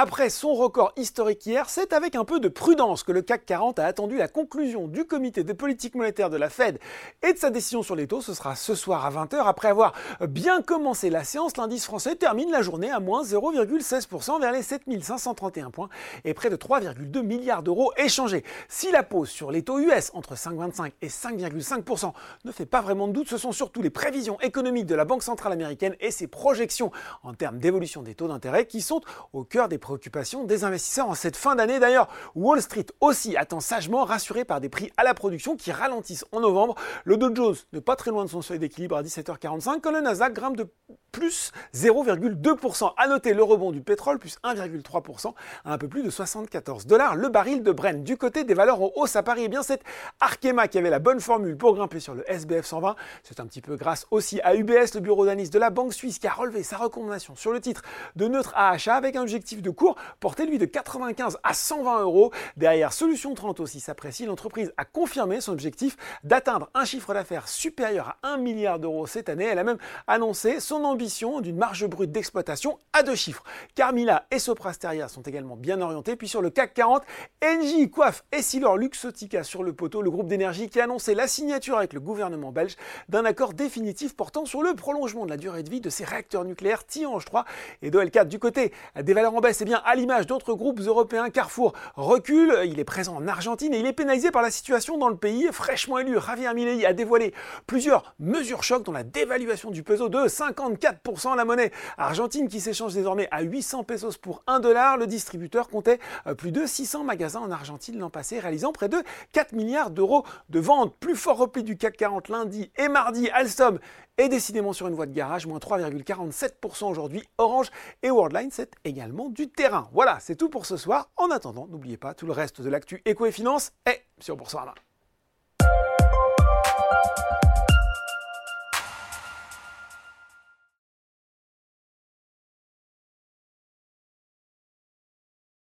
Après son record historique hier, c'est avec un peu de prudence que le CAC 40 a attendu la conclusion du comité de politique monétaire de la Fed et de sa décision sur les taux. Ce sera ce soir à 20h. Après avoir bien commencé la séance, l'indice français termine la journée à moins 0,16% vers les 7531 points et près de 3,2 milliards d'euros échangés. Si la pause sur les taux US entre 5,25 et 5,5% ne fait pas vraiment de doute, ce sont surtout les prévisions économiques de la Banque centrale américaine et ses projections en termes d'évolution des taux d'intérêt qui sont au cœur des préoccupations des investisseurs en cette fin d'année. D'ailleurs, Wall Street aussi attend sagement, rassuré par des prix à la production qui ralentissent en novembre. Le Dow Jones n'est pas très loin de son seuil d'équilibre à 17h45, quand le Nasdaq grimpe de plus 0,2%. À noter le rebond du pétrole, plus 1,3% à un peu plus de 74 dollars le baril de Brent. Du côté des valeurs en hausse à Paris, eh bien c'est Arkema qui avait la bonne formule pour grimper sur le SBF 120. C'est un petit peu grâce aussi à UBS, le bureau d'analyse de la Banque suisse, qui a relevé sa recommandation sur le titre de neutre à achat avec un objectif de cours porté lui de 95 à 120 euros. Derrière Solution 30 aussi s'apprécie, l'entreprise a confirmé son objectif d'atteindre un chiffre d'affaires supérieur à 1 milliard d'euros cette année. Elle a même annoncé son ambition d'une marge brute d'exploitation à deux chiffres. Carmila et Soprasteria sont également bien orientés. Puis sur le CAC 40, Engie, Coiffe et Silor Luxotica sur le poteau, le groupe d'énergie qui a annoncé la signature avec le gouvernement belge d'un accord définitif portant sur le prolongement de la durée de vie de ses réacteurs nucléaires Tihange 3 et d'OL 4. Du côté des valeurs en baisse, à l'image d'autres groupes européens, Carrefour recule, il est présent en Argentine et il est pénalisé par la situation dans le pays. Fraîchement élu, Javier Milei a dévoilé plusieurs mesures chocs dont la dévaluation du peso de 54%, la monnaie argentine qui s'échange désormais à 800 pesos pour 1 dollar. Le distributeur comptait euh, plus de 600 magasins en Argentine l'an passé, réalisant près de 4 milliards d'euros de ventes. Plus fort repli du CAC 40 lundi et mardi, Alstom est décidément sur une voie de garage, moins 3,47% aujourd'hui. Orange et Worldline, c'est également du terrain. Voilà, c'est tout pour ce soir. En attendant, n'oubliez pas, tout le reste de l'actu éco et finance est sur Boursorama.